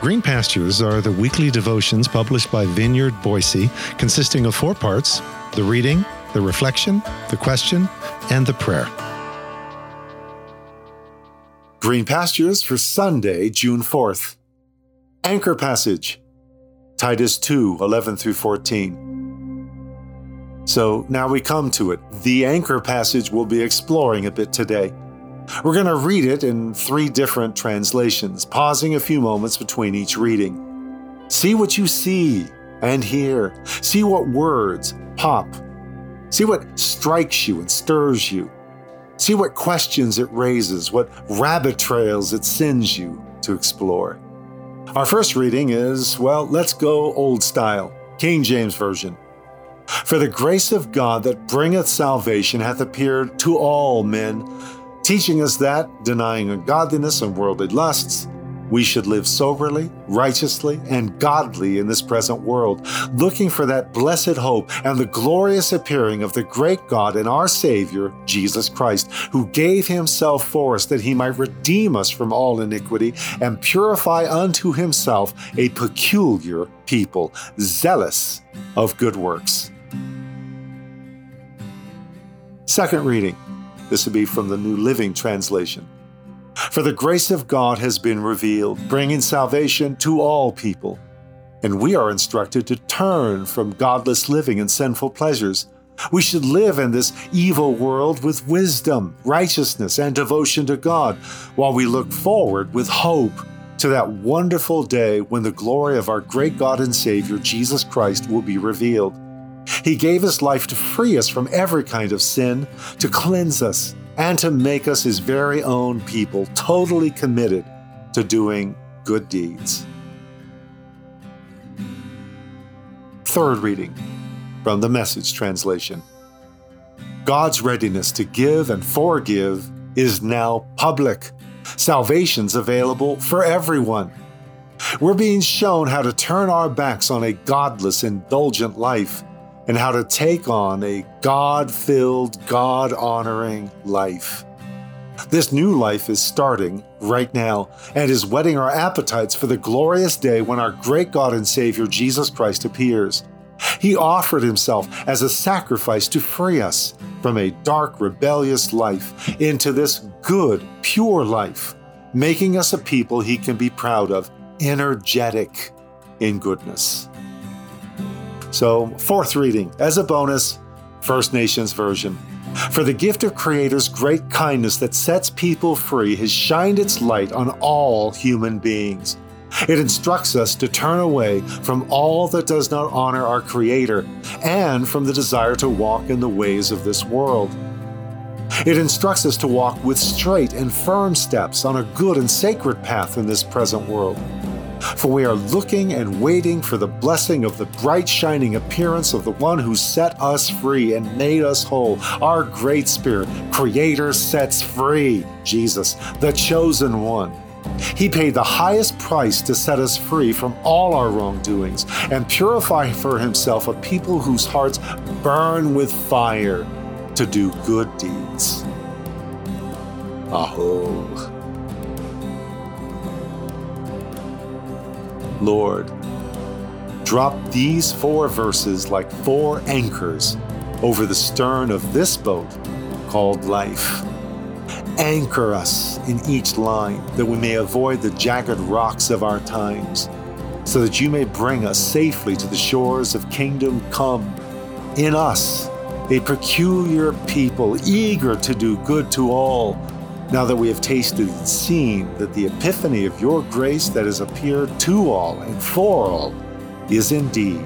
Green Pastures are the weekly devotions published by Vineyard Boise, consisting of four parts the reading, the reflection, the question, and the prayer. Green Pastures for Sunday, June 4th. Anchor Passage Titus 2 11 through 14. So now we come to it. The anchor passage we'll be exploring a bit today. We're going to read it in three different translations, pausing a few moments between each reading. See what you see and hear. See what words pop. See what strikes you and stirs you. See what questions it raises, what rabbit trails it sends you to explore. Our first reading is, well, let's go old style, King James Version. For the grace of God that bringeth salvation hath appeared to all men teaching us that, denying ungodliness and worldly lusts, we should live soberly, righteously, and godly in this present world, looking for that blessed hope and the glorious appearing of the great God and our Savior, Jesus Christ, who gave himself for us that he might redeem us from all iniquity and purify unto himself a peculiar people, zealous of good works. Second reading. This would be from the New Living Translation. For the grace of God has been revealed, bringing salvation to all people. And we are instructed to turn from godless living and sinful pleasures. We should live in this evil world with wisdom, righteousness, and devotion to God, while we look forward with hope to that wonderful day when the glory of our great God and Savior, Jesus Christ, will be revealed. He gave his life to free us from every kind of sin, to cleanse us, and to make us his very own people, totally committed to doing good deeds. Third reading from the Message translation God's readiness to give and forgive is now public. Salvation's available for everyone. We're being shown how to turn our backs on a godless, indulgent life and how to take on a God filled, God honoring life. This new life is starting right now and is whetting our appetites for the glorious day when our great God and Savior Jesus Christ appears. He offered himself as a sacrifice to free us from a dark, rebellious life into this good, pure life, making us a people he can be proud of, energetic in goodness. So, fourth reading, as a bonus, First Nations version. For the gift of Creator's great kindness that sets people free has shined its light on all human beings. It instructs us to turn away from all that does not honor our Creator and from the desire to walk in the ways of this world. It instructs us to walk with straight and firm steps on a good and sacred path in this present world. For we are looking and waiting for the blessing of the bright shining appearance of the one who set us free and made us whole. Our great Spirit, Creator, sets free Jesus, the chosen one. He paid the highest price to set us free from all our wrongdoings and purify for himself a people whose hearts burn with fire to do good deeds. Aho. Lord, drop these four verses like four anchors over the stern of this boat called life. Anchor us in each line that we may avoid the jagged rocks of our times, so that you may bring us safely to the shores of kingdom come. In us, a peculiar people, eager to do good to all now that we have tasted and seen that the epiphany of your grace that has appeared to all and for all is indeed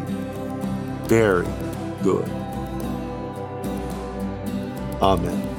very good. Amen.